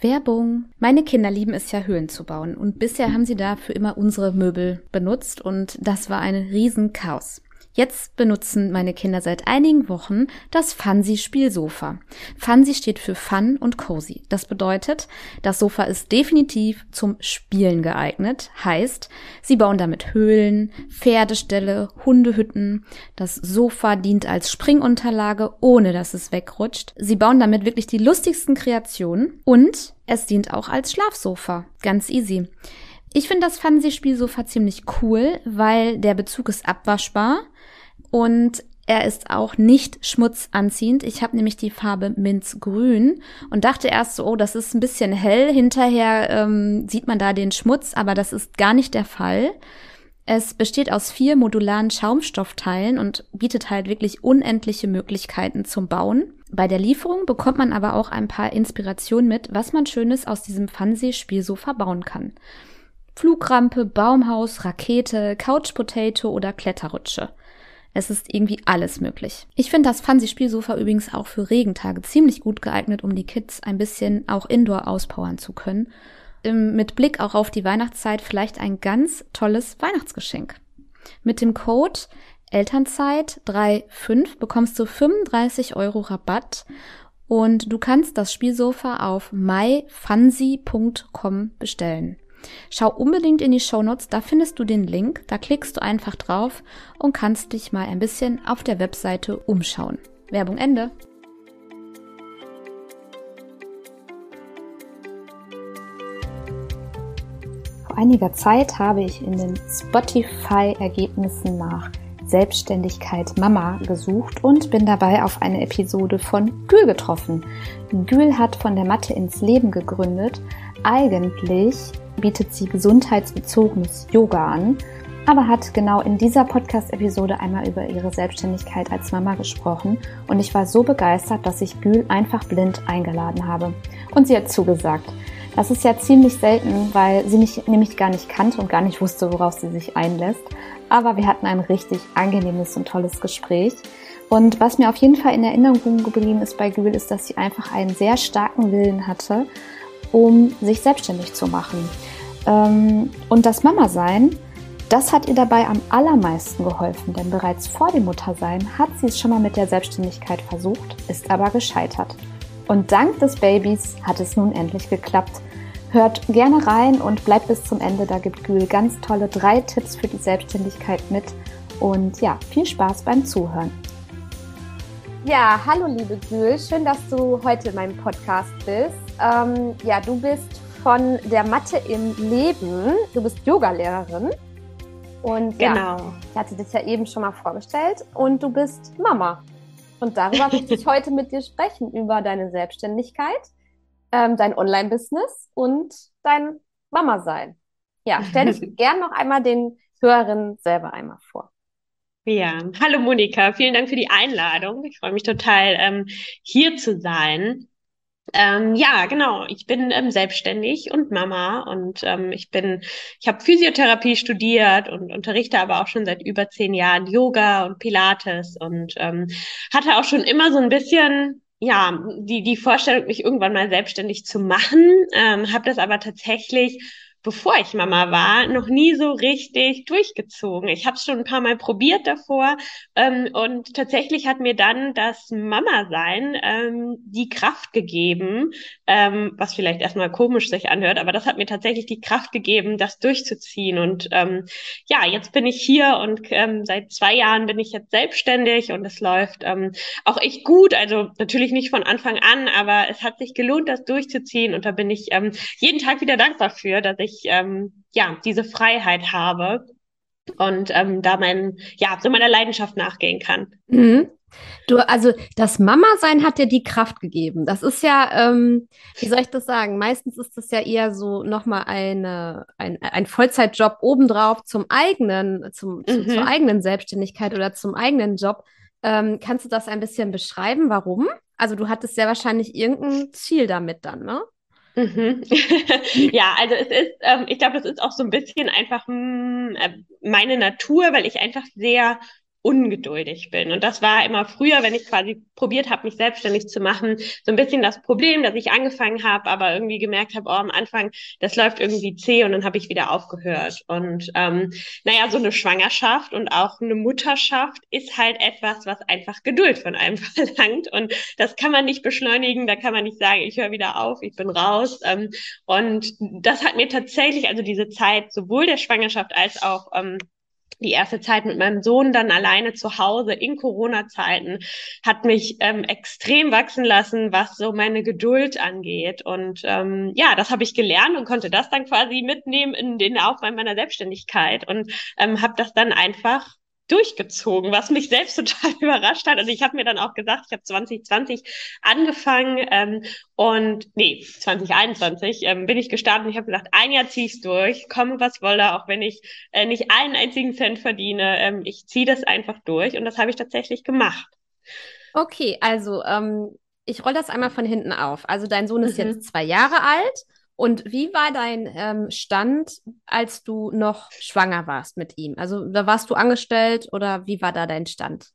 Werbung. Meine Kinder lieben es ja, Höhlen zu bauen und bisher haben sie dafür immer unsere Möbel benutzt und das war ein Riesenchaos. Jetzt benutzen meine Kinder seit einigen Wochen das Fancy Spielsofa. Fancy steht für Fun und Cozy. Das bedeutet, das Sofa ist definitiv zum Spielen geeignet. Heißt, sie bauen damit Höhlen, Pferdeställe, Hundehütten. Das Sofa dient als Springunterlage, ohne dass es wegrutscht. Sie bauen damit wirklich die lustigsten Kreationen und es dient auch als Schlafsofa. Ganz easy. Ich finde das Fancy-Spielsofa ziemlich cool, weil der Bezug ist abwaschbar und er ist auch nicht schmutzanziehend. Ich habe nämlich die Farbe Minzgrün und dachte erst so, oh, das ist ein bisschen hell. Hinterher ähm, sieht man da den Schmutz, aber das ist gar nicht der Fall. Es besteht aus vier modularen Schaumstoffteilen und bietet halt wirklich unendliche Möglichkeiten zum Bauen. Bei der Lieferung bekommt man aber auch ein paar Inspirationen mit, was man Schönes aus diesem Fansee-Spielsofa bauen kann. Flugrampe, Baumhaus, Rakete, Couch Potato oder Kletterrutsche. Es ist irgendwie alles möglich. Ich finde das Fancy-Spielsofa übrigens auch für Regentage ziemlich gut geeignet, um die Kids ein bisschen auch indoor auspowern zu können. Mit Blick auch auf die Weihnachtszeit vielleicht ein ganz tolles Weihnachtsgeschenk. Mit dem Code Elternzeit 35 bekommst du 35 Euro Rabatt und du kannst das Spielsofa auf myfancy.com bestellen. Schau unbedingt in die Shownotes, da findest du den Link, da klickst du einfach drauf und kannst dich mal ein bisschen auf der Webseite umschauen. Werbung Ende. Vor einiger Zeit habe ich in den Spotify-Ergebnissen nach Selbstständigkeit Mama gesucht und bin dabei auf eine Episode von Gül getroffen. Gül hat von der Mathe ins Leben gegründet. Eigentlich bietet sie gesundheitsbezogenes Yoga an, aber hat genau in dieser Podcast-Episode einmal über ihre Selbstständigkeit als Mama gesprochen und ich war so begeistert, dass ich Gül einfach blind eingeladen habe. Und sie hat zugesagt. Das ist ja ziemlich selten, weil sie mich nämlich gar nicht kannte und gar nicht wusste, worauf sie sich einlässt. Aber wir hatten ein richtig angenehmes und tolles Gespräch. Und was mir auf jeden Fall in Erinnerung geblieben ist bei Gül, ist, dass sie einfach einen sehr starken Willen hatte um sich selbstständig zu machen. Ähm, und das Mama-Sein, das hat ihr dabei am allermeisten geholfen, denn bereits vor dem Muttersein hat sie es schon mal mit der Selbstständigkeit versucht, ist aber gescheitert. Und dank des Babys hat es nun endlich geklappt. Hört gerne rein und bleibt bis zum Ende, da gibt Gül ganz tolle drei Tipps für die Selbstständigkeit mit. Und ja, viel Spaß beim Zuhören. Ja, hallo liebe Gül, schön, dass du heute in meinem Podcast bist. Ähm, ja, du bist von der Mathe im Leben. Du bist Yogalehrerin. Und genau. ja, ich hatte dich ja eben schon mal vorgestellt. Und du bist Mama. Und darüber möchte ich heute mit dir sprechen, über deine Selbstständigkeit, ähm, dein Online-Business und dein Mama-Sein. Ja, stell dich gern noch einmal den Hörerinnen selber einmal vor. Ja, hallo Monika, vielen Dank für die Einladung. Ich freue mich total, ähm, hier zu sein. Ähm, ja, genau. Ich bin ähm, selbstständig und Mama und ähm, ich bin, ich habe Physiotherapie studiert und unterrichte aber auch schon seit über zehn Jahren Yoga und Pilates und ähm, hatte auch schon immer so ein bisschen ja die die Vorstellung, mich irgendwann mal selbstständig zu machen. Ähm, habe das aber tatsächlich bevor ich Mama war, noch nie so richtig durchgezogen. Ich habe es schon ein paar Mal probiert davor ähm, und tatsächlich hat mir dann das Mama-Sein ähm, die Kraft gegeben, ähm, was vielleicht erstmal komisch sich anhört, aber das hat mir tatsächlich die Kraft gegeben, das durchzuziehen. Und ähm, ja, jetzt bin ich hier und ähm, seit zwei Jahren bin ich jetzt selbstständig und es läuft ähm, auch echt gut. Also natürlich nicht von Anfang an, aber es hat sich gelohnt, das durchzuziehen und da bin ich ähm, jeden Tag wieder dankbar für, dass ich ich ähm, ja diese Freiheit habe und ähm, da mein ja so meiner Leidenschaft nachgehen kann. Mhm. Du, also das Mama-Sein hat dir die Kraft gegeben. Das ist ja, ähm, wie soll ich das sagen? Meistens ist das ja eher so nochmal eine, ein, ein Vollzeitjob obendrauf zum eigenen, zum, mhm. zur eigenen Selbstständigkeit oder zum eigenen Job. Ähm, kannst du das ein bisschen beschreiben? Warum? Also du hattest ja wahrscheinlich irgendein Ziel damit dann, ne? Mhm. ja, also es ist, ähm, ich glaube, das ist auch so ein bisschen einfach mh, hm, äh, meine Natur, weil ich einfach sehr ungeduldig bin. Und das war immer früher, wenn ich quasi probiert habe, mich selbstständig zu machen, so ein bisschen das Problem, dass ich angefangen habe, aber irgendwie gemerkt habe, oh, am Anfang, das läuft irgendwie zäh und dann habe ich wieder aufgehört. Und ähm, naja, so eine Schwangerschaft und auch eine Mutterschaft ist halt etwas, was einfach Geduld von einem verlangt. Und das kann man nicht beschleunigen, da kann man nicht sagen, ich höre wieder auf, ich bin raus. Ähm, und das hat mir tatsächlich, also diese Zeit sowohl der Schwangerschaft als auch ähm, die erste Zeit mit meinem Sohn dann alleine zu Hause in Corona-Zeiten hat mich ähm, extrem wachsen lassen, was so meine Geduld angeht. Und ähm, ja, das habe ich gelernt und konnte das dann quasi mitnehmen in den Aufbau meiner Selbstständigkeit und ähm, habe das dann einfach durchgezogen, was mich selbst total überrascht hat. Und ich habe mir dann auch gesagt, ich habe 2020 angefangen ähm, und nee, 2021 ähm, bin ich gestartet und ich habe gesagt, ein Jahr ziehe ich durch, komme was wolle, auch wenn ich äh, nicht einen einzigen Cent verdiene. Ähm, ich ziehe das einfach durch und das habe ich tatsächlich gemacht. Okay, also ähm, ich roll das einmal von hinten auf. Also dein Sohn ist mhm. jetzt zwei Jahre alt und wie war dein ähm, Stand, als du noch schwanger warst mit ihm? Also da warst du angestellt oder wie war da dein Stand?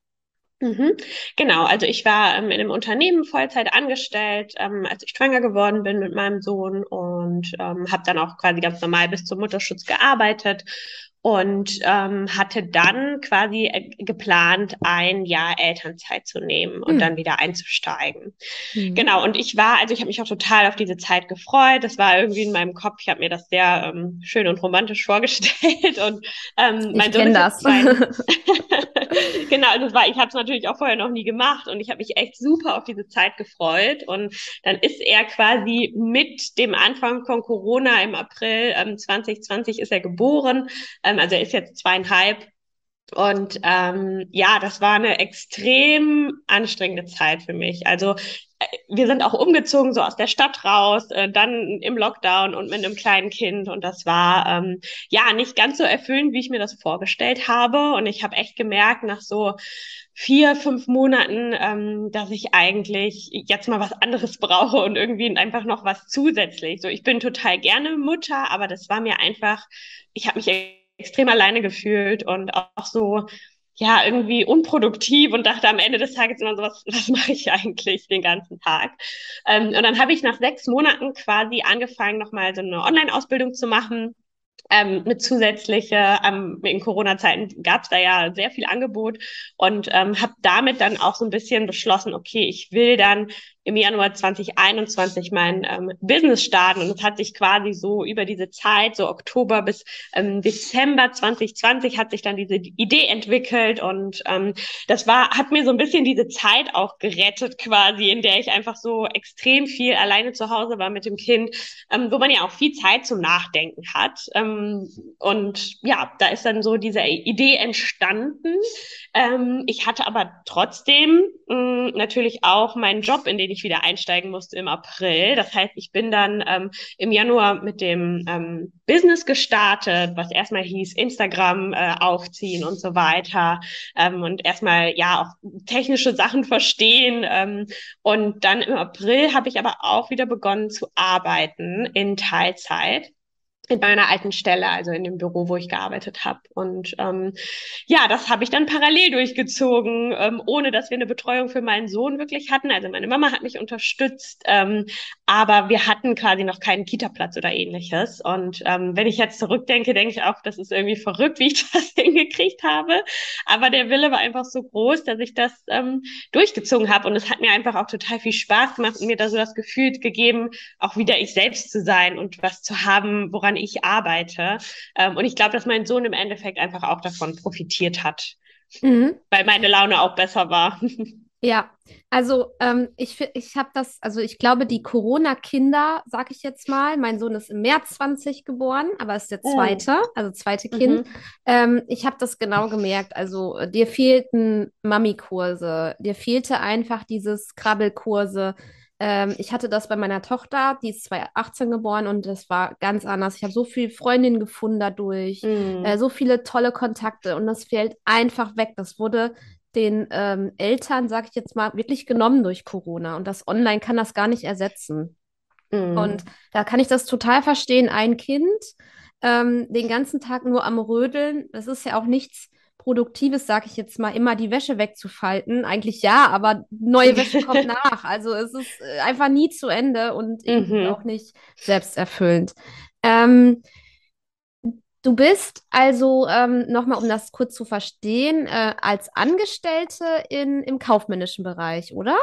Mhm. Genau, also ich war ähm, in einem Unternehmen Vollzeit angestellt, ähm, als ich schwanger geworden bin mit meinem Sohn und ähm, habe dann auch quasi ganz normal bis zum Mutterschutz gearbeitet und ähm, hatte dann quasi äh, geplant, ein Jahr Elternzeit zu nehmen und mhm. dann wieder einzusteigen. Mhm. Genau, und ich war, also ich habe mich auch total auf diese Zeit gefreut. Das war irgendwie in meinem Kopf, ich habe mir das sehr ähm, schön und romantisch vorgestellt und ähm, mein ich Sohn das. genau, also es war, ich habe es natürlich auch vorher noch nie gemacht und ich habe mich echt super auf diese Zeit gefreut. Und dann ist er quasi mit dem Anfang von Corona im April ähm, 2020 ist er geboren. Ähm, also er ist jetzt zweieinhalb. Und ähm, ja, das war eine extrem anstrengende Zeit für mich. Also äh, wir sind auch umgezogen, so aus der Stadt raus, äh, dann im Lockdown und mit einem kleinen Kind. Und das war ähm, ja nicht ganz so erfüllend, wie ich mir das vorgestellt habe. Und ich habe echt gemerkt, nach so vier, fünf Monaten, ähm, dass ich eigentlich jetzt mal was anderes brauche und irgendwie einfach noch was zusätzlich. So, ich bin total gerne Mutter, aber das war mir einfach, ich habe mich extrem alleine gefühlt und auch so, ja, irgendwie unproduktiv und dachte am Ende des Tages immer so, was, was mache ich eigentlich den ganzen Tag? Ähm, und dann habe ich nach sechs Monaten quasi angefangen, nochmal so eine Online-Ausbildung zu machen ähm, mit zusätzliche, ähm, in Corona-Zeiten gab es da ja sehr viel Angebot und ähm, habe damit dann auch so ein bisschen beschlossen, okay, ich will dann im Januar 2021 mein ähm, Business starten. Und es hat sich quasi so über diese Zeit, so Oktober bis ähm, Dezember 2020 hat sich dann diese Idee entwickelt. Und ähm, das war, hat mir so ein bisschen diese Zeit auch gerettet quasi, in der ich einfach so extrem viel alleine zu Hause war mit dem Kind, ähm, wo man ja auch viel Zeit zum Nachdenken hat. Ähm, und ja, da ist dann so diese Idee entstanden. Ähm, ich hatte aber trotzdem mh, mm, natürlich auch meinen Job, in den ich wieder einsteigen musste im April. Das heißt, ich bin dann ähm, im Januar mit dem ähm, Business gestartet, was erstmal hieß Instagram äh, aufziehen und so weiter ähm, und erstmal ja auch technische Sachen verstehen. Ähm, und dann im April habe ich aber auch wieder begonnen zu arbeiten in Teilzeit in meiner alten Stelle, also in dem Büro, wo ich gearbeitet habe. Und ähm, ja, das habe ich dann parallel durchgezogen, ähm, ohne dass wir eine Betreuung für meinen Sohn wirklich hatten. Also meine Mama hat mich unterstützt, ähm, aber wir hatten quasi noch keinen Kita-Platz oder ähnliches. Und ähm, wenn ich jetzt zurückdenke, denke ich auch, das ist irgendwie verrückt, wie ich das hingekriegt habe. Aber der Wille war einfach so groß, dass ich das ähm, durchgezogen habe. Und es hat mir einfach auch total viel Spaß gemacht und mir da so das Gefühl gegeben, auch wieder ich selbst zu sein und was zu haben, woran woran ich arbeite. Ähm, und ich glaube, dass mein Sohn im Endeffekt einfach auch davon profitiert hat, mhm. weil meine Laune auch besser war. Ja, also ähm, ich, ich habe das, also ich glaube, die Corona-Kinder, sag ich jetzt mal, mein Sohn ist im März 20 geboren, aber ist der oh. zweite, oh. also zweite Kind. Mhm. Ähm, ich habe das genau gemerkt. Also dir fehlten Mami-Kurse, dir fehlte einfach dieses Krabbelkurse. Ähm, ich hatte das bei meiner Tochter, die ist 2018 geboren und das war ganz anders. Ich habe so viele Freundinnen gefunden dadurch, mm. äh, so viele tolle Kontakte und das fällt einfach weg. Das wurde den ähm, Eltern, sage ich jetzt mal, wirklich genommen durch Corona und das Online kann das gar nicht ersetzen. Mm. Und da kann ich das total verstehen. Ein Kind ähm, den ganzen Tag nur am Rödeln, das ist ja auch nichts Produktives, sage ich jetzt mal, immer die Wäsche wegzufalten. Eigentlich ja, aber neue Wäsche kommt nach. Also es ist äh, einfach nie zu Ende und mhm. auch nicht selbsterfüllend. Ähm, du bist also, ähm, nochmal, um das kurz zu verstehen, äh, als Angestellte in, im kaufmännischen Bereich, oder?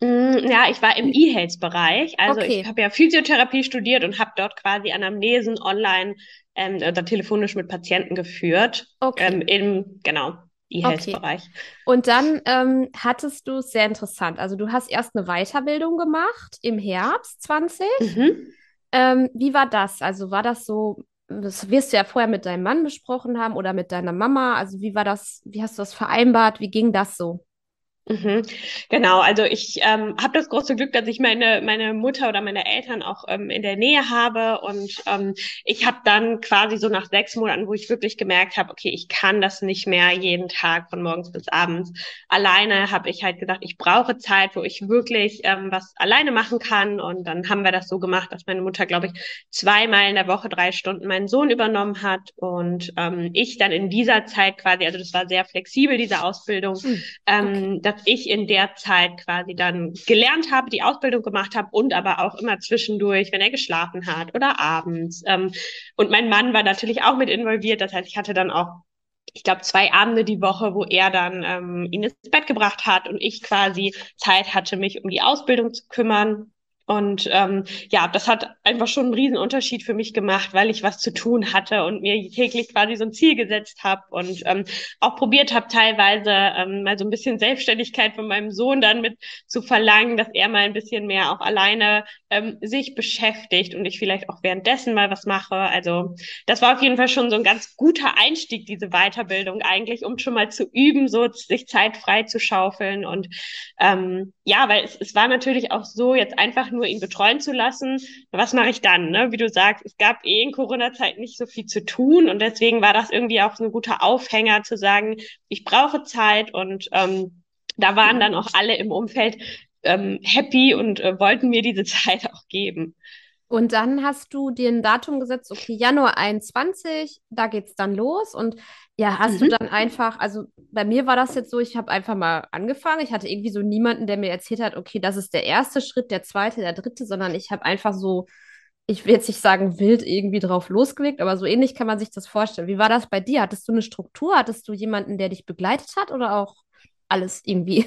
Mm, ja, ich war im E-Health-Bereich. Also okay. ich habe ja Physiotherapie studiert und habe dort quasi Anamnesen online ähm, oder telefonisch mit Patienten geführt. Okay. Ähm, Im, genau, E-Health-Bereich. Okay. Und dann ähm, hattest du es sehr interessant. Also du hast erst eine Weiterbildung gemacht im Herbst 20. Mhm. Ähm, wie war das? Also war das so, das wirst du ja vorher mit deinem Mann besprochen haben oder mit deiner Mama. Also wie war das, wie hast du das vereinbart? Wie ging das so? Mhm. Genau, also ich ähm, habe das große Glück, dass ich meine meine Mutter oder meine Eltern auch ähm, in der Nähe habe und ähm, ich habe dann quasi so nach sechs Monaten, wo ich wirklich gemerkt habe, okay, ich kann das nicht mehr jeden Tag von morgens bis abends alleine, habe ich halt gesagt, ich brauche Zeit, wo ich wirklich ähm, was alleine machen kann und dann haben wir das so gemacht, dass meine Mutter, glaube ich, zweimal in der Woche drei Stunden meinen Sohn übernommen hat und ähm, ich dann in dieser Zeit quasi, also das war sehr flexibel diese Ausbildung, mhm. ähm, okay dass ich in der Zeit quasi dann gelernt habe, die Ausbildung gemacht habe und aber auch immer zwischendurch, wenn er geschlafen hat oder abends. Ähm, und mein Mann war natürlich auch mit involviert. Das heißt, ich hatte dann auch ich glaube, zwei Abende die Woche, wo er dann ähm, ihn ins Bett gebracht hat und ich quasi Zeit hatte, mich um die Ausbildung zu kümmern. Und ähm, ja, das hat einfach schon einen riesen Unterschied für mich gemacht, weil ich was zu tun hatte und mir täglich quasi so ein Ziel gesetzt habe und ähm, auch probiert habe, teilweise ähm, mal so ein bisschen Selbstständigkeit von meinem Sohn dann mit zu verlangen, dass er mal ein bisschen mehr auch alleine ähm, sich beschäftigt und ich vielleicht auch währenddessen mal was mache. Also das war auf jeden Fall schon so ein ganz guter Einstieg, diese Weiterbildung eigentlich, um schon mal zu üben, so sich Zeit frei zu schaufeln. Und ähm, ja, weil es, es war natürlich auch so, jetzt einfach nur ihn betreuen zu lassen, was mache ich dann? Ne? Wie du sagst, es gab eh in Corona-Zeit nicht so viel zu tun und deswegen war das irgendwie auch so ein guter Aufhänger zu sagen, ich brauche Zeit und ähm, da waren dann auch alle im Umfeld ähm, happy und äh, wollten mir diese Zeit auch geben. Und dann hast du dir ein Datum gesetzt, okay, Januar 21, da geht's dann los. Und ja, hast mhm. du dann einfach, also bei mir war das jetzt so, ich habe einfach mal angefangen. Ich hatte irgendwie so niemanden, der mir erzählt hat, okay, das ist der erste Schritt, der zweite, der dritte, sondern ich habe einfach so, ich will jetzt nicht sagen wild irgendwie drauf losgelegt, aber so ähnlich kann man sich das vorstellen. Wie war das bei dir? Hattest du eine Struktur? Hattest du jemanden, der dich begleitet hat oder auch alles irgendwie.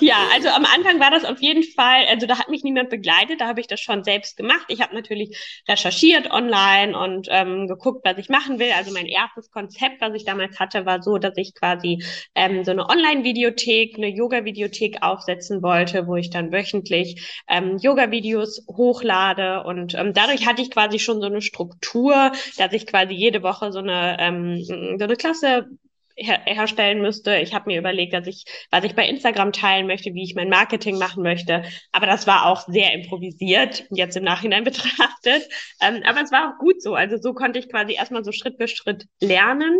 ja, also am Anfang war das auf jeden Fall, also da hat mich niemand begleitet, da habe ich das schon selbst gemacht. Ich habe natürlich recherchiert online und ähm, geguckt, was ich machen will. Also mein erstes Konzept, was ich damals hatte, war so, dass ich quasi ähm, so eine Online-Videothek, eine Yoga-Videothek aufsetzen wollte, wo ich dann wöchentlich ähm, Yoga-Videos hochlade und ähm, dadurch hatte ich quasi schon so eine Struktur, dass ich quasi jede Woche so eine ähm, so eine Klasse her herstellen müsste. Ich habe mir überlegt, dass ich, was ich bei Instagram teilen möchte, wie ich mein Marketing machen möchte. Aber das war auch sehr improvisiert, jetzt im Nachhinein betrachtet. Ähm, aber es war auch gut so. Also so konnte ich quasi erstmal so Schritt für Schritt lernen.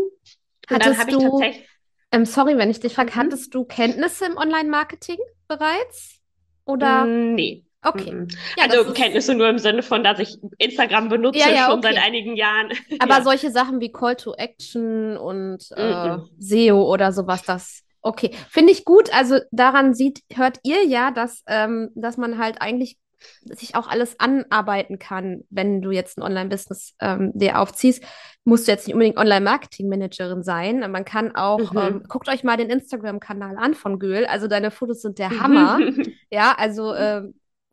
Und hattest dann ich tatsächlich. Ähm, sorry, wenn ich dich frage, mhm. hattest du Kenntnisse im Online-Marketing bereits? Oder? Mm, nee. Okay. Mhm. Ja, also Kenntnisse nur im Sinne von, dass ich Instagram benutze ja, ja, schon okay. seit einigen Jahren. Aber ja. solche Sachen wie Call to Action und äh, mhm. SEO oder sowas, das okay. Finde ich gut. Also daran sieht, hört ihr ja, dass, ähm, dass man halt eigentlich sich auch alles anarbeiten kann, wenn du jetzt ein Online-Business ähm, dir aufziehst. Musst du jetzt nicht unbedingt Online-Marketing-Managerin sein. Man kann auch, mhm. ähm, guckt euch mal den Instagram-Kanal an von Gül. Also deine Fotos sind der Hammer. ja, also äh,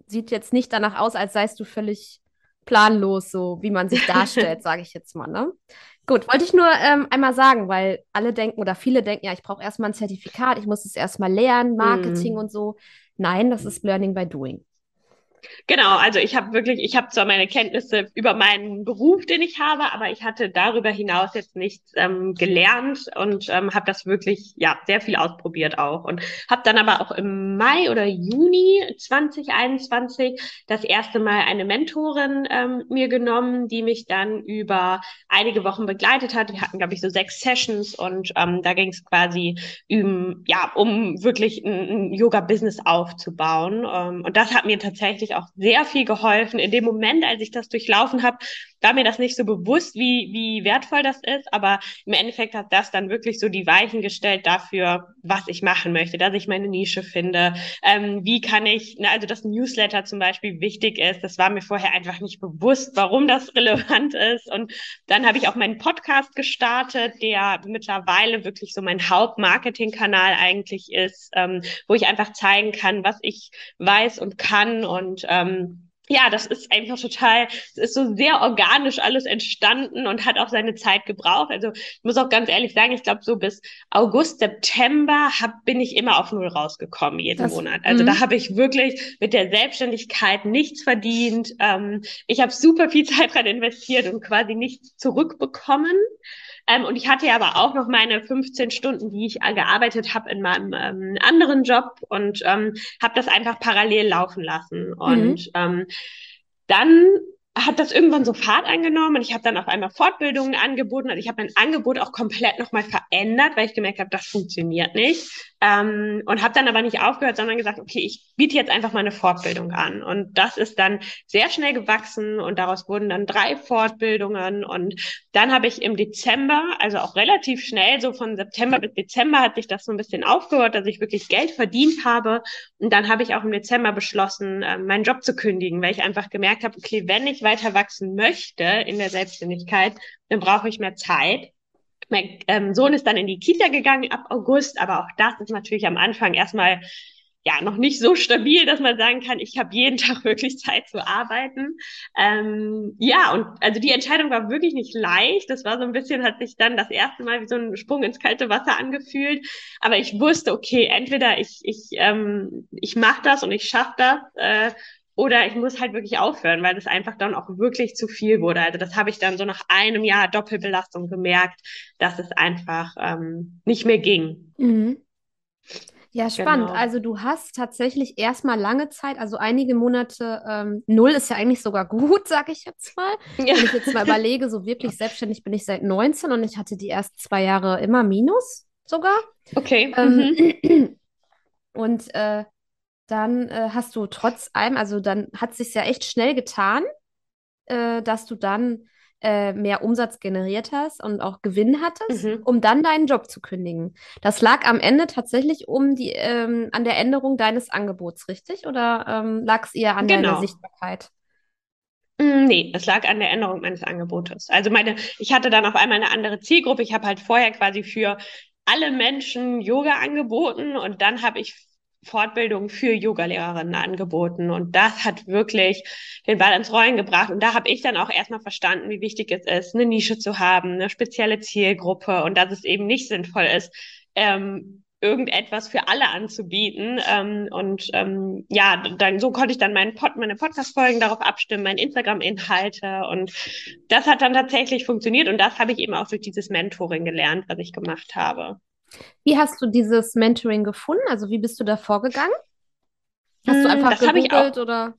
sieht jetzt nicht danach aus, als seist du völlig planlos, so wie man sich darstellt, sage ich jetzt mal. Ne? Gut, wollte ich nur ähm, einmal sagen, weil alle denken oder viele denken, ja, ich brauche erstmal ein Zertifikat, ich muss es erstmal lernen, Marketing mm. und so. Nein, das ist Learning by Doing. Genau, also ich habe wirklich, ich habe zwar meine Kenntnisse über meinen Beruf, den ich habe, aber ich hatte darüber hinaus jetzt nichts ähm, gelernt und ähm, habe das wirklich, ja, sehr viel ausprobiert auch und habe dann aber auch im Mai oder Juni 2021 das erste Mal eine Mentorin ähm, mir genommen, die mich dann über einige Wochen begleitet hat. Wir hatten, glaube ich, so sechs Sessions und ähm, da ging es quasi um, ja, um wirklich ein, ein Yoga-Business aufzubauen. Ähm, und das hat mir tatsächlich auch sehr viel geholfen. In dem Moment, als ich das durchlaufen habe, war mir das nicht so bewusst, wie, wie wertvoll das ist, aber im Endeffekt hat das dann wirklich so die Weichen gestellt dafür, was ich machen möchte, dass ich meine Nische finde, ähm, wie kann ich, ne, also dass Newsletter zum Beispiel wichtig ist, das war mir vorher einfach nicht bewusst, warum das relevant ist. Und dann habe ich auch meinen Podcast gestartet, der mittlerweile wirklich so mein Hauptmarketingkanal eigentlich ist, ähm, wo ich einfach zeigen kann, was ich weiß und kann und ähm, ja, das ist einfach total, es ist so sehr organisch alles entstanden und hat auch seine Zeit gebraucht. Also ich muss auch ganz ehrlich sagen, ich glaube, so bis August, September hab, bin ich immer auf Null rausgekommen jeden das, Monat. Also da mhm. habe ich wirklich mit der Selbstständigkeit nichts verdient. Ähm, ich habe super viel Zeit dran investiert und quasi nichts zurückbekommen. Ähm, und ich hatte ja aber auch noch meine 15 Stunden, die ich gearbeitet habe in meinem ähm, anderen Job und ähm, habe das einfach parallel laufen lassen. Und mhm. ähm, dann hat das irgendwann so Fahrt angenommen und ich habe dann auf einmal Fortbildungen angeboten. Also ich habe mein Angebot auch komplett nochmal verändert, weil ich gemerkt habe, das funktioniert nicht. Ähm, und habe dann aber nicht aufgehört, sondern gesagt, okay, ich biete jetzt einfach mal Fortbildung an. Und das ist dann sehr schnell gewachsen und daraus wurden dann drei Fortbildungen. Und dann habe ich im Dezember, also auch relativ schnell, so von September bis Dezember hat sich das so ein bisschen aufgehört, dass ich wirklich Geld verdient habe. Und dann habe ich auch im Dezember beschlossen, äh, meinen Job zu kündigen, weil ich einfach gemerkt habe, okay, wenn ich weiter wachsen möchte in der Selbstständigkeit, dann brauche ich mehr Zeit. Mein ähm, Sohn ist dann in die Kita gegangen ab August, aber auch das ist natürlich am Anfang erstmal ja noch nicht so stabil, dass man sagen kann, ich habe jeden Tag wirklich Zeit zu arbeiten. Ähm, ja, und also die Entscheidung war wirklich nicht leicht. Das war so ein bisschen, hat sich dann das erste Mal wie so ein Sprung ins kalte Wasser angefühlt. Aber ich wusste, okay, entweder ich, ich, ähm, ich mache das und ich schaffe das. Äh, oder ich muss halt wirklich aufhören, weil das einfach dann auch wirklich zu viel wurde. Also das habe ich dann so nach einem Jahr Doppelbelastung gemerkt, dass es einfach ähm, nicht mehr ging. Mhm. Ja, spannend. Genau. Also du hast tatsächlich erstmal lange Zeit, also einige Monate, ähm, null ist ja eigentlich sogar gut, sage ich jetzt mal. Ja. Wenn ich jetzt mal überlege, so wirklich selbstständig bin ich seit 19 und ich hatte die ersten zwei Jahre immer Minus sogar. Okay. Ähm, mhm. Und äh, dann äh, hast du trotz allem, also dann hat es sich ja echt schnell getan, äh, dass du dann äh, mehr Umsatz generiert hast und auch Gewinn hattest, mhm. um dann deinen Job zu kündigen. Das lag am Ende tatsächlich um die, ähm, an der Änderung deines Angebots, richtig? Oder ähm, lag es eher an genau. deiner Sichtbarkeit? Mm, nee, es lag an der Änderung meines Angebotes. Also meine, ich hatte dann auf einmal eine andere Zielgruppe. Ich habe halt vorher quasi für alle Menschen Yoga angeboten und dann habe ich Fortbildung für Yogalehrerinnen angeboten. Und das hat wirklich den Ball ins Rollen gebracht. Und da habe ich dann auch erstmal verstanden, wie wichtig es ist, eine Nische zu haben, eine spezielle Zielgruppe und dass es eben nicht sinnvoll ist, ähm, irgendetwas für alle anzubieten. Ähm, und ähm, ja, dann so konnte ich dann meinen Pod, meine Podcast-Folgen darauf abstimmen, meine Instagram-Inhalte. Und das hat dann tatsächlich funktioniert. Und das habe ich eben auch durch dieses Mentoring gelernt, was ich gemacht habe. Wie hast du dieses Mentoring gefunden? Also wie bist du da vorgegangen? Hast du hm, einfach das gegoogelt oder?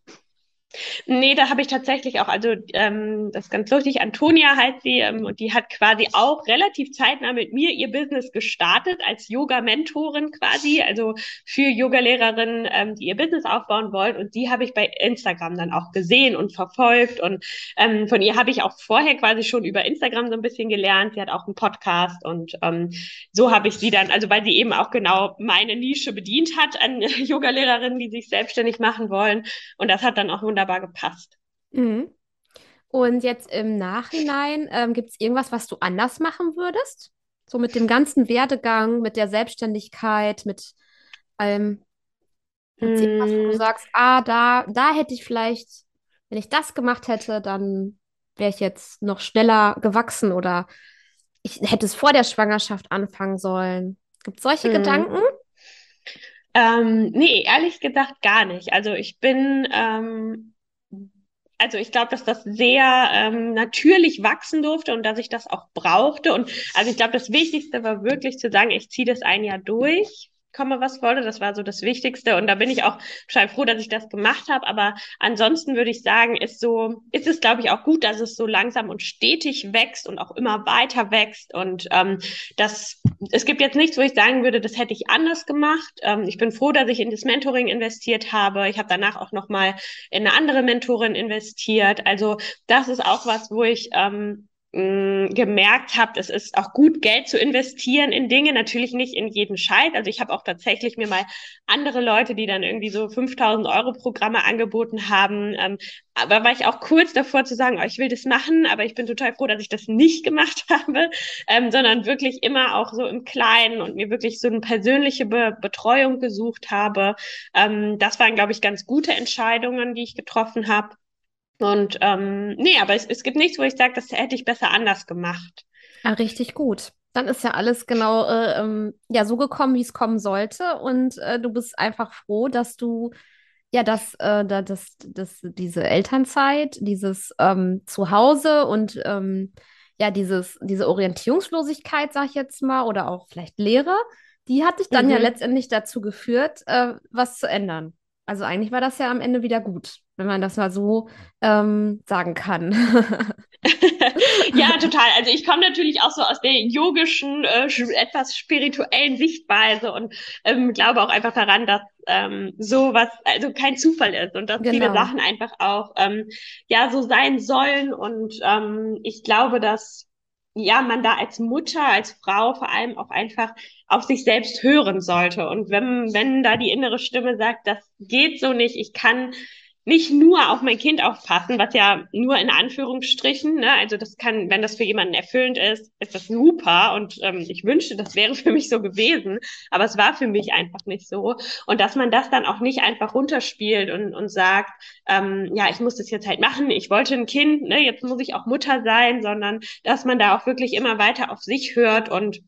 Nee, da habe ich tatsächlich auch, also ähm, das ist ganz lustig, Antonia heißt sie, ähm, und die hat quasi auch relativ zeitnah mit mir ihr Business gestartet als Yoga-Mentorin quasi, also für Yoga-Lehrerinnen, ähm, die ihr Business aufbauen wollen. Und die habe ich bei Instagram dann auch gesehen und verfolgt. Und ähm, von ihr habe ich auch vorher quasi schon über Instagram so ein bisschen gelernt. Sie hat auch einen Podcast und ähm, so habe ich sie dann, also weil sie eben auch genau meine Nische bedient hat an Yoga-Lehrerinnen, die sich selbstständig machen wollen. Und das hat dann auch wunderbar wunderbar gepasst. Mhm. Und jetzt im Nachhinein, ähm, gibt es irgendwas, was du anders machen würdest? So mit dem ganzen Werdegang, mit der Selbstständigkeit, mit allem. Gibt's mm. wo du sagst, ah, da, da hätte ich vielleicht, wenn ich das gemacht hätte, dann wäre ich jetzt noch schneller gewachsen oder ich hätte es vor der Schwangerschaft anfangen sollen. Gibt es solche mm. Gedanken? Ähm, nee, ehrlich gesagt gar nicht. Also ich bin ähm, also ich glaube, dass das sehr ähm, natürlich wachsen durfte und dass ich das auch brauchte. Und also ich glaube, das Wichtigste war wirklich zu sagen, ich ziehe das ein Jahr durch komme, was wolle. Das war so das Wichtigste. Und da bin ich auch total froh, dass ich das gemacht habe. Aber ansonsten würde ich sagen, ist so, ist es, glaube ich, auch gut, dass es so langsam und stetig wächst und auch immer weiter wächst. Und ähm, das, es gibt jetzt nichts, wo ich sagen würde, das hätte ich anders gemacht. Ähm, ich bin froh, dass ich in das Mentoring investiert habe. Ich habe danach auch nochmal in eine andere Mentorin investiert. Also das ist auch was, wo ich ähm, gemerkt habe, es ist auch gut, Geld zu investieren in Dinge, natürlich nicht in jeden Scheit. Also ich habe auch tatsächlich mir mal andere Leute, die dann irgendwie so 5000 Euro Programme angeboten haben, ähm, aber war ich auch kurz davor zu sagen, oh, ich will das machen, aber ich bin total froh, dass ich das nicht gemacht habe, ähm, sondern wirklich immer auch so im Kleinen und mir wirklich so eine persönliche Be Betreuung gesucht habe. Ähm, das waren, glaube ich, ganz gute Entscheidungen, die ich getroffen habe. Und ähm, nee, aber es, es gibt nichts, wo ich sage, das hätte ich besser anders gemacht. Ja, ah, richtig gut. Dann ist ja alles genau äh, ähm, ja so gekommen, wie es kommen sollte. Und äh, du bist einfach froh, dass du ja das, äh, das, das, diese Elternzeit, dieses ähm, Zuhause und ähm, ja, dieses, diese Orientierungslosigkeit, sag ich jetzt mal, oder auch vielleicht Lehre, die hat dich dann mhm. ja letztendlich dazu geführt, äh, was zu ändern. Also eigentlich war das ja am Ende wieder gut wenn man das mal so ähm, sagen kann. ja, total. Also ich komme natürlich auch so aus der yogischen, äh, etwas spirituellen Sichtweise und ähm, glaube auch einfach daran, dass ähm, sowas also kein Zufall ist und dass genau. viele Sachen einfach auch ähm, ja so sein sollen. Und ähm, ich glaube, dass ja, man da als Mutter, als Frau vor allem auch einfach auf sich selbst hören sollte. Und wenn, wenn da die innere Stimme sagt, das geht so nicht, ich kann nicht nur auf mein Kind aufpassen, was ja nur in Anführungsstrichen, ne, also das kann, wenn das für jemanden erfüllend ist, ist das super und ähm, ich wünschte, das wäre für mich so gewesen, aber es war für mich einfach nicht so. Und dass man das dann auch nicht einfach runterspielt und, und sagt, ähm, ja, ich muss das jetzt halt machen, ich wollte ein Kind, ne, jetzt muss ich auch Mutter sein, sondern dass man da auch wirklich immer weiter auf sich hört und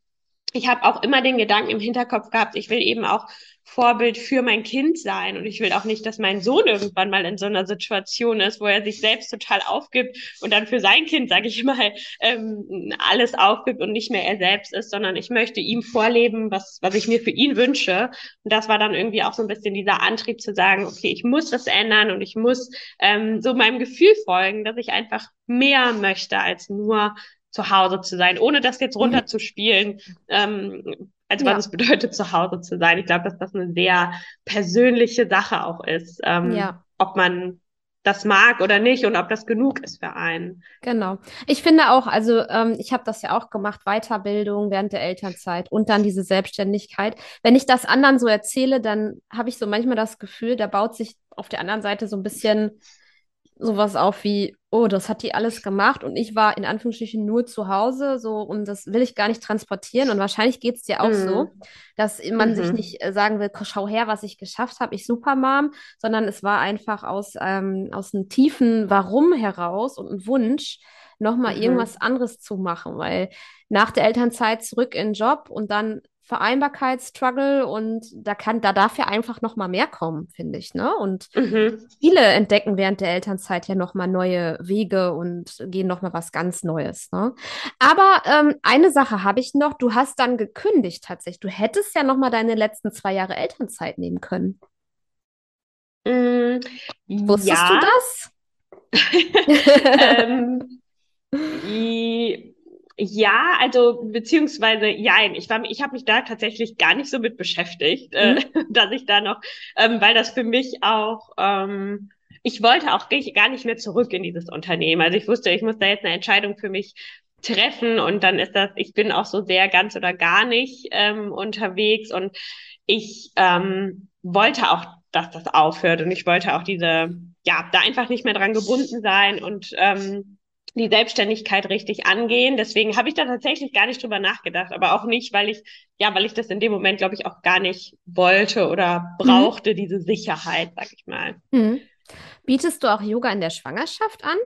ich habe auch immer den Gedanken im Hinterkopf gehabt, ich will eben auch Vorbild für mein Kind sein. Und ich will auch nicht, dass mein Sohn irgendwann mal in so einer Situation ist, wo er sich selbst total aufgibt und dann für sein Kind, sage ich mal, ähm, alles aufgibt und nicht mehr er selbst ist, sondern ich möchte ihm vorleben, was, was ich mir für ihn wünsche. Und das war dann irgendwie auch so ein bisschen dieser Antrieb zu sagen, okay, ich muss das ändern und ich muss ähm, so meinem Gefühl folgen, dass ich einfach mehr möchte als nur zu Hause zu sein, ohne das jetzt mhm. runterzuspielen. Ähm, also ja. was es bedeutet, zu Hause zu sein. Ich glaube, dass das eine sehr persönliche Sache auch ist. Ähm, ja. Ob man das mag oder nicht und ob das genug ist für einen. Genau. Ich finde auch, also ähm, ich habe das ja auch gemacht, Weiterbildung während der Elternzeit und dann diese Selbstständigkeit. Wenn ich das anderen so erzähle, dann habe ich so manchmal das Gefühl, da baut sich auf der anderen Seite so ein bisschen sowas auf wie, oh, das hat die alles gemacht und ich war in Anführungsstrichen nur zu Hause, so und das will ich gar nicht transportieren. Und wahrscheinlich geht es dir auch mhm. so, dass man mhm. sich nicht äh, sagen will, schau her, was ich geschafft habe, ich Supermom, sondern es war einfach aus, ähm, aus einem tiefen Warum heraus und ein Wunsch, nochmal mhm. irgendwas anderes zu machen, weil nach der Elternzeit zurück in den Job und dann Vereinbarkeitsstruggle und da kann, da darf ja einfach noch mal mehr kommen, finde ich, ne? Und mhm. viele entdecken während der Elternzeit ja noch mal neue Wege und gehen noch mal was ganz Neues, ne? Aber ähm, eine Sache habe ich noch: Du hast dann gekündigt tatsächlich. Du hättest ja noch mal deine letzten zwei Jahre Elternzeit nehmen können. Mm, Wusstest ja. du das? ähm, ja, also beziehungsweise ja, ich war, ich habe mich da tatsächlich gar nicht so mit beschäftigt, äh, mhm. äh, dass ich da noch, ähm, weil das für mich auch, ähm, ich wollte auch gar nicht mehr zurück in dieses Unternehmen. Also ich wusste, ich muss da jetzt eine Entscheidung für mich treffen und dann ist das, ich bin auch so sehr ganz oder gar nicht ähm, unterwegs und ich ähm, wollte auch, dass das aufhört und ich wollte auch diese, ja, da einfach nicht mehr dran gebunden sein und ähm, die Selbstständigkeit richtig angehen. Deswegen habe ich da tatsächlich gar nicht drüber nachgedacht, aber auch nicht, weil ich, ja, weil ich das in dem Moment, glaube ich, auch gar nicht wollte oder brauchte, mhm. diese Sicherheit, sag ich mal. Mhm. Bietest du auch Yoga in der Schwangerschaft an?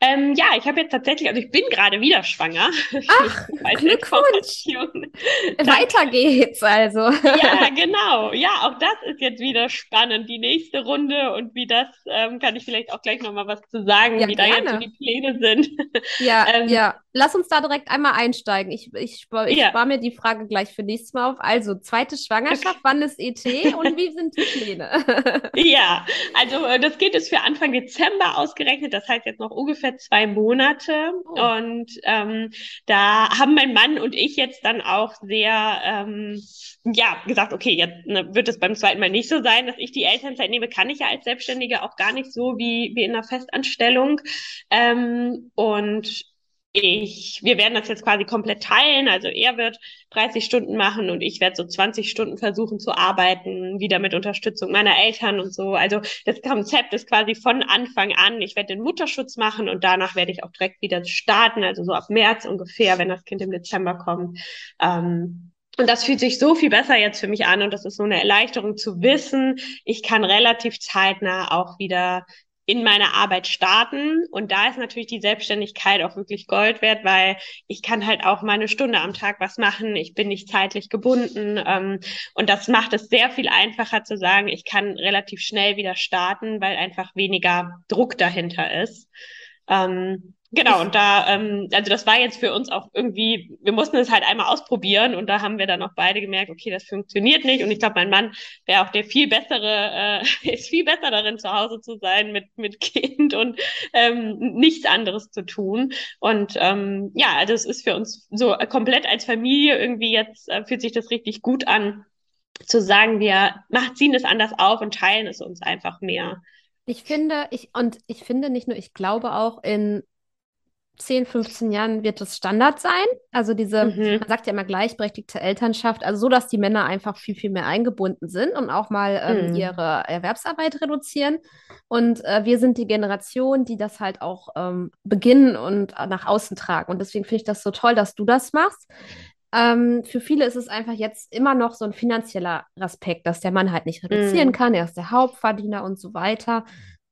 Ähm, ja, ich habe jetzt tatsächlich, also ich bin gerade wieder schwanger. Ach, Glückwunsch! Weiter geht's also. ja, genau. Ja, auch das ist jetzt wieder spannend, die nächste Runde und wie das, ähm, kann ich vielleicht auch gleich nochmal was zu sagen, ja, wie gerne. da jetzt so die Pläne sind. Ja, ähm, ja. Lass uns da direkt einmal einsteigen. Ich, ich, spare ich ja. spar mir die Frage gleich für nächstes Mal auf. Also, zweite Schwangerschaft, okay. wann ist ET und wie sind die Pläne? ja, also äh, das geht jetzt für Anfang Dezember ausgerechnet, das heißt jetzt noch ungefähr zwei Monate. Oh. Und ähm, da haben mein Mann und ich jetzt dann auch sehr ähm, ja gesagt, okay, jetzt ne, wird es beim zweiten Mal nicht so sein, dass ich die Elternzeit nehme, kann ich ja als Selbstständige auch gar nicht so wie, wie in einer Festanstellung. Ähm, und ich, wir werden das jetzt quasi komplett teilen. Also er wird 30 Stunden machen und ich werde so 20 Stunden versuchen zu arbeiten, wieder mit Unterstützung meiner Eltern und so. Also das Konzept ist quasi von Anfang an. Ich werde den Mutterschutz machen und danach werde ich auch direkt wieder starten. Also so ab März ungefähr, wenn das Kind im Dezember kommt. Ähm, und das fühlt sich so viel besser jetzt für mich an und das ist so eine Erleichterung zu wissen, ich kann relativ zeitnah auch wieder in meine Arbeit starten. Und da ist natürlich die Selbstständigkeit auch wirklich Gold wert, weil ich kann halt auch mal eine Stunde am Tag was machen. Ich bin nicht zeitlich gebunden. Ähm, und das macht es sehr viel einfacher zu sagen, ich kann relativ schnell wieder starten, weil einfach weniger Druck dahinter ist. Ähm, Genau, und da, ähm, also das war jetzt für uns auch irgendwie, wir mussten es halt einmal ausprobieren und da haben wir dann auch beide gemerkt, okay, das funktioniert nicht. Und ich glaube, mein Mann wäre auch der viel bessere, äh, ist viel besser darin, zu Hause zu sein mit, mit Kind und ähm, nichts anderes zu tun. Und ähm, ja, also es ist für uns so komplett als Familie irgendwie jetzt, äh, fühlt sich das richtig gut an, zu sagen, wir machen, ziehen es anders auf und teilen es uns einfach mehr. Ich finde, ich, und ich finde nicht nur, ich glaube auch in 10, 15 Jahren wird es Standard sein. Also diese, mhm. man sagt ja immer gleichberechtigte Elternschaft, also so, dass die Männer einfach viel, viel mehr eingebunden sind und auch mal ähm, mhm. ihre Erwerbsarbeit reduzieren. Und äh, wir sind die Generation, die das halt auch ähm, beginnen und nach außen tragen. Und deswegen finde ich das so toll, dass du das machst. Ähm, für viele ist es einfach jetzt immer noch so ein finanzieller Aspekt, dass der Mann halt nicht reduzieren mhm. kann, er ist der Hauptverdiener und so weiter.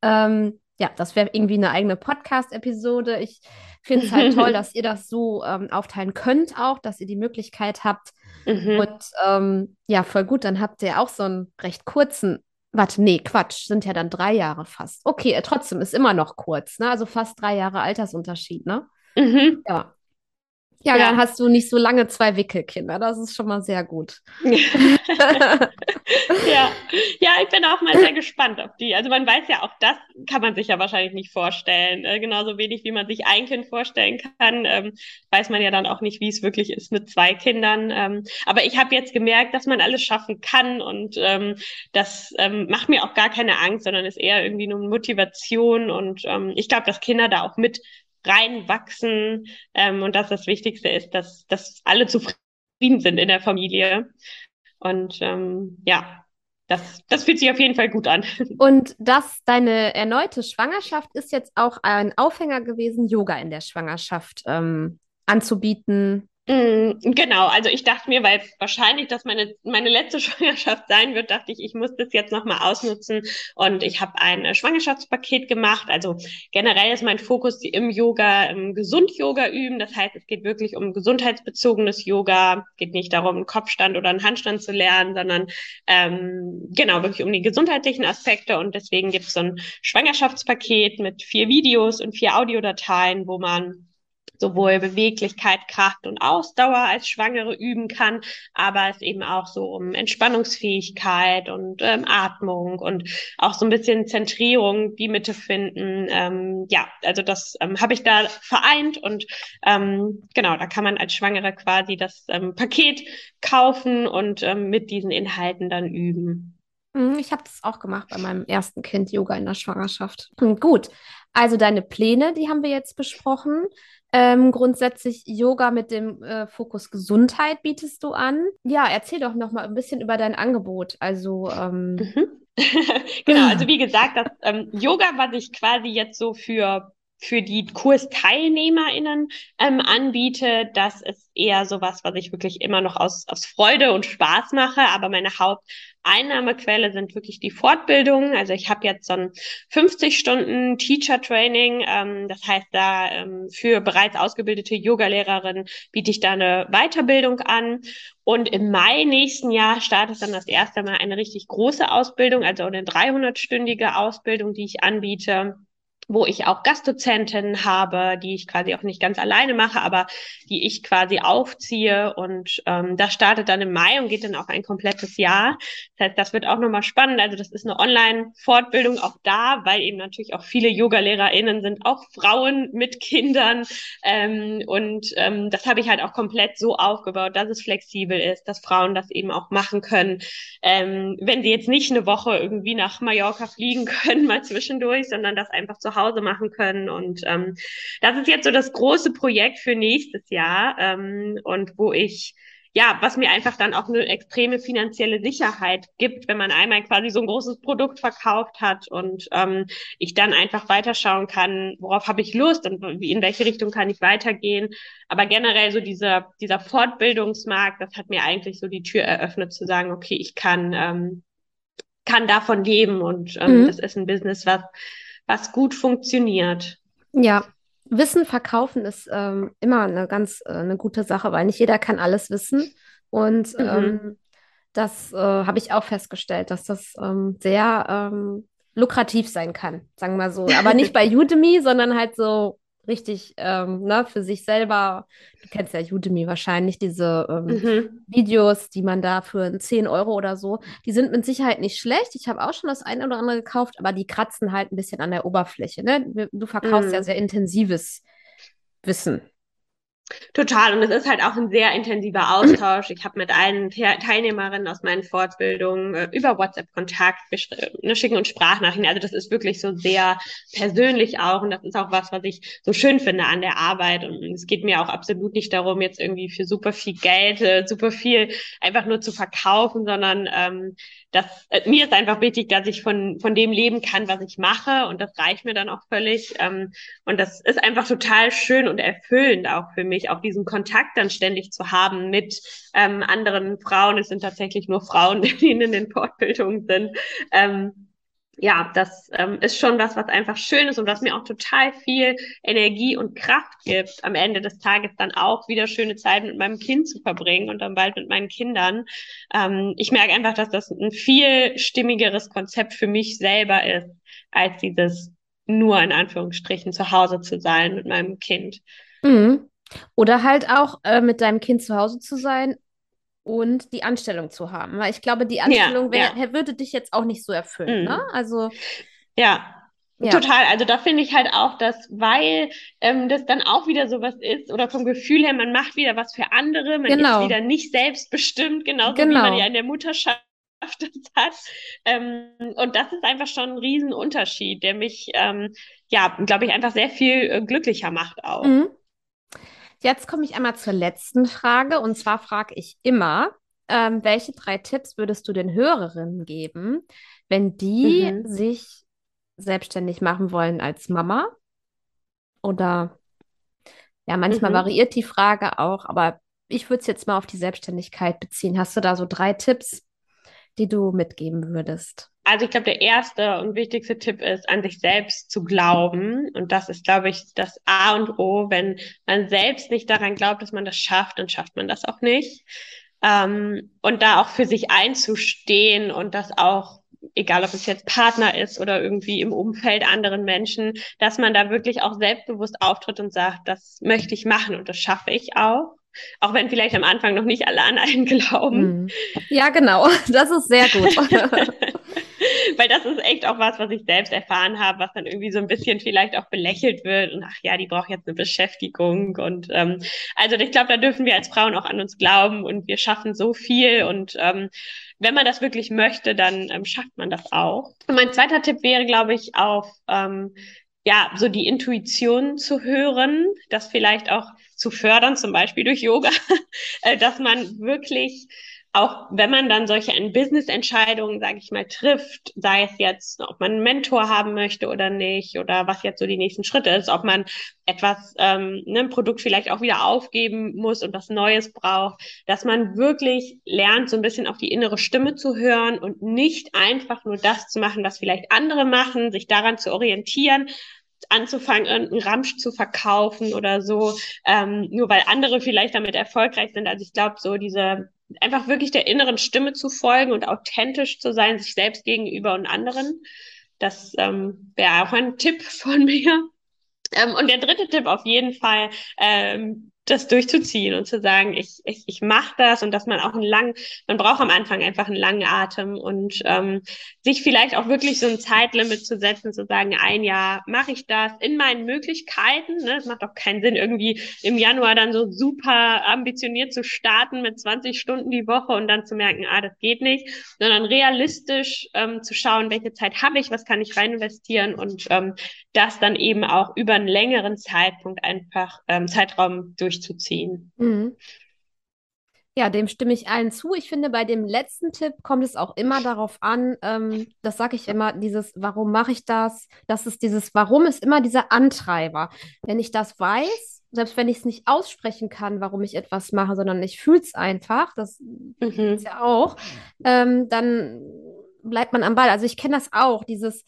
Ähm, ja, das wäre irgendwie eine eigene Podcast-Episode. Ich finde es halt toll, dass ihr das so ähm, aufteilen könnt, auch, dass ihr die Möglichkeit habt. Mhm. Und ähm, ja, voll gut, dann habt ihr auch so einen recht kurzen. Warte, nee, Quatsch, sind ja dann drei Jahre fast. Okay, äh, trotzdem ist immer noch kurz, ne? Also fast drei Jahre Altersunterschied, ne? Mhm. Ja. Ja, ja, dann hast du nicht so lange zwei Wickelkinder. Das ist schon mal sehr gut. ja. ja, ich bin auch mal sehr gespannt auf die. Also man weiß ja auch, das kann man sich ja wahrscheinlich nicht vorstellen. Äh, genauso wenig, wie man sich ein Kind vorstellen kann, ähm, weiß man ja dann auch nicht, wie es wirklich ist mit zwei Kindern. Ähm, aber ich habe jetzt gemerkt, dass man alles schaffen kann und ähm, das ähm, macht mir auch gar keine Angst, sondern ist eher irgendwie nur Motivation und ähm, ich glaube, dass Kinder da auch mit reinwachsen ähm, und dass das Wichtigste ist, dass, dass alle zufrieden sind in der Familie. Und ähm, ja, das, das fühlt sich auf jeden Fall gut an. Und dass deine erneute Schwangerschaft ist jetzt auch ein Aufhänger gewesen, Yoga in der Schwangerschaft ähm, anzubieten, genau, also ich dachte mir, weil wahrscheinlich das meine, meine letzte Schwangerschaft sein wird, dachte ich, ich muss das jetzt nochmal ausnutzen und ich habe ein äh, Schwangerschaftspaket gemacht. Also generell ist mein Fokus im Yoga, im Gesund-Yoga üben. Das heißt, es geht wirklich um gesundheitsbezogenes Yoga. Es geht nicht darum, einen Kopfstand oder einen Handstand zu lernen, sondern ähm, genau, wirklich um die gesundheitlichen Aspekte. Und deswegen gibt es so ein Schwangerschaftspaket mit vier Videos und vier Audiodateien, wo man sowohl Beweglichkeit, Kraft und Ausdauer als Schwangere üben kann, aber es eben auch so um Entspannungsfähigkeit und ähm, Atmung und auch so ein bisschen Zentrierung, die Mitte finden. Ähm, ja, also das ähm, habe ich da vereint und ähm, genau, da kann man als Schwangere quasi das ähm, Paket kaufen und ähm, mit diesen Inhalten dann üben. Mhm, ich habe das auch gemacht bei meinem ersten Kind, Yoga in der Schwangerschaft. Gut, also deine Pläne, die haben wir jetzt besprochen. Ähm, grundsätzlich Yoga mit dem äh, Fokus Gesundheit bietest du an. Ja, erzähl doch noch mal ein bisschen über dein Angebot. Also ähm, mhm. genau, also wie gesagt, das ähm, Yoga, was ich quasi jetzt so für für die KursteilnehmerInnen ähm, anbiete. Das ist eher sowas, was ich wirklich immer noch aus, aus Freude und Spaß mache. Aber meine Haupteinnahmequelle sind wirklich die Fortbildungen. Also ich habe jetzt so ein 50 Stunden Teacher Training. Ähm, das heißt, da ähm, für bereits ausgebildete Yogalehrerinnen biete ich da eine Weiterbildung an. Und im Mai nächsten Jahr startet dann das erste Mal eine richtig große Ausbildung, also eine 300-stündige Ausbildung, die ich anbiete wo ich auch Gastdozentinnen habe, die ich quasi auch nicht ganz alleine mache, aber die ich quasi aufziehe. Und ähm, das startet dann im Mai und geht dann auch ein komplettes Jahr. Das heißt, das wird auch nochmal spannend. Also das ist eine Online-Fortbildung auch da, weil eben natürlich auch viele Yoga-LehrerInnen sind auch Frauen mit Kindern. Ähm, und ähm, das habe ich halt auch komplett so aufgebaut, dass es flexibel ist, dass Frauen das eben auch machen können. Ähm, wenn sie jetzt nicht eine Woche irgendwie nach Mallorca fliegen können, mal zwischendurch, sondern das einfach zu Hause machen können. Und ähm, das ist jetzt so das große Projekt für nächstes Jahr ähm, und wo ich ja, was mir einfach dann auch eine extreme finanzielle Sicherheit gibt, wenn man einmal quasi so ein großes Produkt verkauft hat und ähm, ich dann einfach weiterschauen kann, worauf habe ich Lust und in welche Richtung kann ich weitergehen. Aber generell so dieser, dieser Fortbildungsmarkt, das hat mir eigentlich so die Tür eröffnet zu sagen, okay, ich kann, ähm, kann davon leben und ähm, mhm. das ist ein Business, was was gut funktioniert. Ja, Wissen verkaufen ist ähm, immer eine ganz äh, eine gute Sache, weil nicht jeder kann alles wissen. Und mhm. ähm, das äh, habe ich auch festgestellt, dass das ähm, sehr ähm, lukrativ sein kann, sagen wir mal so. Aber nicht bei Udemy, sondern halt so richtig ähm, ne, für sich selber, du kennst ja Udemy wahrscheinlich, diese ähm, mhm. Videos, die man da für 10 Euro oder so, die sind mit Sicherheit nicht schlecht. Ich habe auch schon das eine oder andere gekauft, aber die kratzen halt ein bisschen an der Oberfläche. Ne? Du verkaufst mhm. ja sehr intensives Wissen. Total. Und es ist halt auch ein sehr intensiver Austausch. Ich habe mit allen Teilnehmerinnen aus meinen Fortbildungen äh, über WhatsApp Kontakt, wir ne, schicken uns Sprachnachrichten. Also das ist wirklich so sehr persönlich auch. Und das ist auch was, was ich so schön finde an der Arbeit. Und es geht mir auch absolut nicht darum, jetzt irgendwie für super viel Geld, äh, super viel einfach nur zu verkaufen, sondern ähm, das, äh, mir ist einfach wichtig, dass ich von, von dem leben kann, was ich mache. Und das reicht mir dann auch völlig. Ähm, und das ist einfach total schön und erfüllend auch für mich, auch diesen Kontakt dann ständig zu haben mit ähm, anderen Frauen. Es sind tatsächlich nur Frauen, die in den Fortbildungen sind. Ähm, ja, das ähm, ist schon was, was einfach schön ist und was mir auch total viel Energie und Kraft gibt, am Ende des Tages dann auch wieder schöne Zeit mit meinem Kind zu verbringen und dann bald mit meinen Kindern. Ähm, ich merke einfach, dass das ein viel stimmigeres Konzept für mich selber ist, als dieses nur in Anführungsstrichen zu Hause zu sein mit meinem Kind. Mhm. Oder halt auch äh, mit deinem Kind zu Hause zu sein und die Anstellung zu haben. Weil ich glaube, die Anstellung ja, wär, ja. würde dich jetzt auch nicht so erfüllen. Mhm. Ne? Also ja. Ja. Total, also da finde ich halt auch, dass, weil ähm, das dann auch wieder sowas ist, oder vom Gefühl her, man macht wieder was für andere, man genau. ist wieder nicht selbstbestimmt, genauso genau. wie man ja in der Mutterschaft das hat. Ähm, und das ist einfach schon ein Riesenunterschied, der mich, ähm, ja, glaube ich, einfach sehr viel äh, glücklicher macht auch. Mhm. Jetzt komme ich einmal zur letzten Frage. Und zwar frage ich immer, ähm, welche drei Tipps würdest du den Hörerinnen geben, wenn die mhm. sich selbstständig machen wollen als Mama? Oder ja, manchmal mhm. variiert die Frage auch, aber ich würde es jetzt mal auf die Selbstständigkeit beziehen. Hast du da so drei Tipps, die du mitgeben würdest? Also ich glaube, der erste und wichtigste Tipp ist, an sich selbst zu glauben. Und das ist, glaube ich, das A und O. Wenn man selbst nicht daran glaubt, dass man das schafft, dann schafft man das auch nicht. Ähm, und da auch für sich einzustehen und das auch, egal ob es jetzt Partner ist oder irgendwie im Umfeld anderen Menschen, dass man da wirklich auch selbstbewusst auftritt und sagt, das möchte ich machen und das schaffe ich auch. Auch wenn vielleicht am Anfang noch nicht alle an einen glauben. Mhm. Ja, genau. Das ist sehr gut. Weil das ist echt auch was, was ich selbst erfahren habe, was dann irgendwie so ein bisschen vielleicht auch belächelt wird. Und ach ja, die braucht jetzt eine Beschäftigung. Und ähm, also ich glaube, da dürfen wir als Frauen auch an uns glauben und wir schaffen so viel. Und ähm, wenn man das wirklich möchte, dann ähm, schafft man das auch. Und mein zweiter Tipp wäre, glaube ich, auf ähm, ja, so die Intuition zu hören, das vielleicht auch zu fördern, zum Beispiel durch Yoga, äh, dass man wirklich auch wenn man dann solche Business-Entscheidungen, sage ich mal, trifft, sei es jetzt, ob man einen Mentor haben möchte oder nicht, oder was jetzt so die nächsten Schritte ist, ob man etwas, ähm, ne, ein Produkt vielleicht auch wieder aufgeben muss und was Neues braucht, dass man wirklich lernt, so ein bisschen auf die innere Stimme zu hören und nicht einfach nur das zu machen, was vielleicht andere machen, sich daran zu orientieren, anzufangen, irgendeinen Ramsch zu verkaufen oder so, ähm, nur weil andere vielleicht damit erfolgreich sind. Also ich glaube, so diese einfach wirklich der inneren Stimme zu folgen und authentisch zu sein, sich selbst gegenüber und anderen. Das ähm, wäre auch ein Tipp von mir. Ähm, und der dritte Tipp auf jeden Fall, ähm, das durchzuziehen und zu sagen, ich, ich, ich mache das und dass man auch einen langen, man braucht am Anfang einfach einen langen Atem und ähm, sich vielleicht auch wirklich so ein Zeitlimit zu setzen, zu sagen, ein Jahr mache ich das in meinen Möglichkeiten. Ne? Es macht auch keinen Sinn, irgendwie im Januar dann so super ambitioniert zu starten mit 20 Stunden die Woche und dann zu merken, ah, das geht nicht, sondern realistisch ähm, zu schauen, welche Zeit habe ich, was kann ich rein investieren und ähm, das dann eben auch über einen längeren Zeitpunkt einfach ähm, Zeitraum durch durchzuziehen. Mhm. Ja, dem stimme ich allen zu. Ich finde, bei dem letzten Tipp kommt es auch immer darauf an, ähm, das sage ich immer, dieses, warum mache ich das? Das ist dieses, warum ist immer dieser Antreiber. Wenn ich das weiß, selbst wenn ich es nicht aussprechen kann, warum ich etwas mache, sondern ich fühle es einfach, das mhm. ist ja auch, ähm, dann bleibt man am Ball. Also ich kenne das auch, dieses,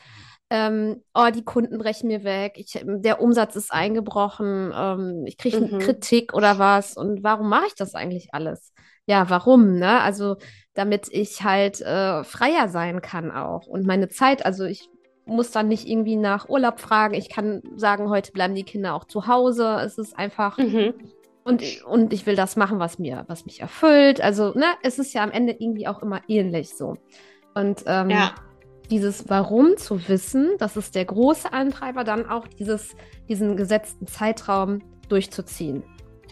ähm, oh, die Kunden brechen mir weg, ich, der Umsatz ist eingebrochen, ähm, ich kriege mhm. Kritik oder was und warum mache ich das eigentlich alles? Ja, warum, ne? Also damit ich halt äh, freier sein kann auch und meine Zeit, also ich muss dann nicht irgendwie nach Urlaub fragen, ich kann sagen, heute bleiben die Kinder auch zu Hause, es ist einfach... Mhm. Und, und ich will das machen, was mir, was mich erfüllt. Also, ne, es ist ja am Ende irgendwie auch immer ähnlich so. Und ähm, ja dieses Warum zu wissen, das ist der große Antreiber, dann auch dieses, diesen gesetzten Zeitraum durchzuziehen.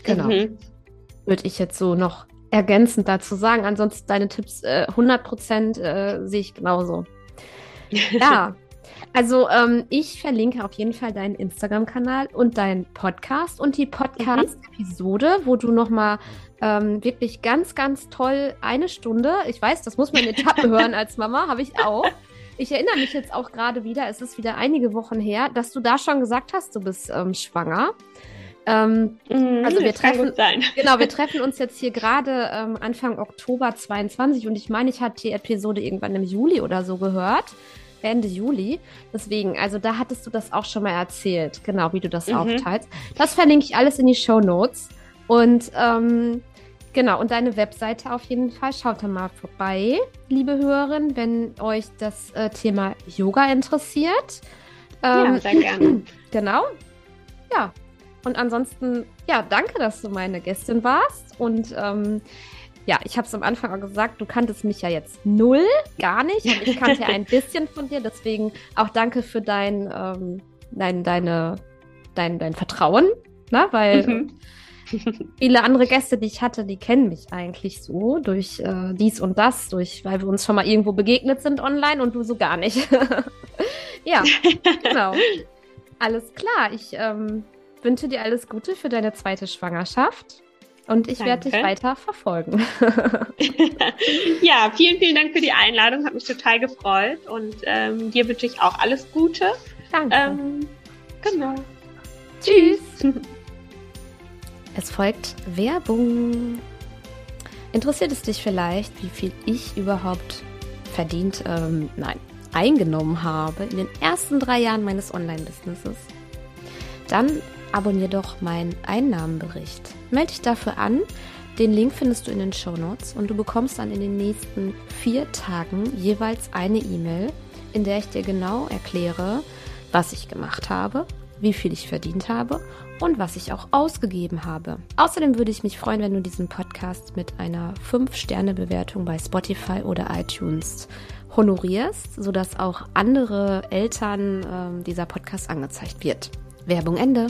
Genau. Mhm. Würde ich jetzt so noch ergänzend dazu sagen. Ansonsten deine Tipps äh, 100 Prozent äh, sehe ich genauso. Ja, also ähm, ich verlinke auf jeden Fall deinen Instagram-Kanal und deinen Podcast und die Podcast-Episode, wo du nochmal ähm, wirklich ganz, ganz toll eine Stunde, ich weiß, das muss man in Etappen hören als Mama, habe ich auch, ich erinnere mich jetzt auch gerade wieder, es ist wieder einige Wochen her, dass du da schon gesagt hast, du bist ähm, schwanger. Ähm, mhm, also wir treffen, genau, wir treffen uns jetzt hier gerade ähm, Anfang Oktober 22 und ich meine, ich hatte die Episode irgendwann im Juli oder so gehört. Ende Juli. Deswegen, also da hattest du das auch schon mal erzählt, genau, wie du das mhm. aufteilst. Das verlinke ich alles in die Show Notes. Und ähm, Genau, und deine Webseite auf jeden Fall. Schaut da mal vorbei, liebe Hörerin, wenn euch das äh, Thema Yoga interessiert. Ähm, ja, sehr gerne. Genau. Ja. Und ansonsten, ja, danke, dass du meine Gästin warst. Und ähm, ja, ich habe es am Anfang auch gesagt, du kanntest mich ja jetzt null, gar nicht. Und ich kannte ein bisschen von dir. Deswegen auch danke für dein, ähm, dein, deine, dein, dein Vertrauen. Ne? weil. Mhm Viele andere Gäste, die ich hatte, die kennen mich eigentlich so durch äh, dies und das, durch, weil wir uns schon mal irgendwo begegnet sind online und du so gar nicht. ja, genau. Alles klar. Ich ähm, wünsche dir alles Gute für deine zweite Schwangerschaft. Und ich werde dich weiter verfolgen. ja, vielen, vielen Dank für die Einladung. Hat mich total gefreut. Und ähm, dir wünsche ich auch alles Gute. Danke. Ähm, genau. Tschüss. Es folgt Werbung. Interessiert es dich vielleicht, wie viel ich überhaupt verdient, ähm, nein, eingenommen habe in den ersten drei Jahren meines Online-Businesses? Dann abonniere doch meinen Einnahmenbericht. Melde dich dafür an. Den Link findest du in den Show Notes und du bekommst dann in den nächsten vier Tagen jeweils eine E-Mail, in der ich dir genau erkläre, was ich gemacht habe, wie viel ich verdient habe und was ich auch ausgegeben habe. Außerdem würde ich mich freuen, wenn du diesen Podcast mit einer 5-Sterne-Bewertung bei Spotify oder iTunes honorierst, sodass auch andere Eltern äh, dieser Podcast angezeigt wird. Werbung Ende.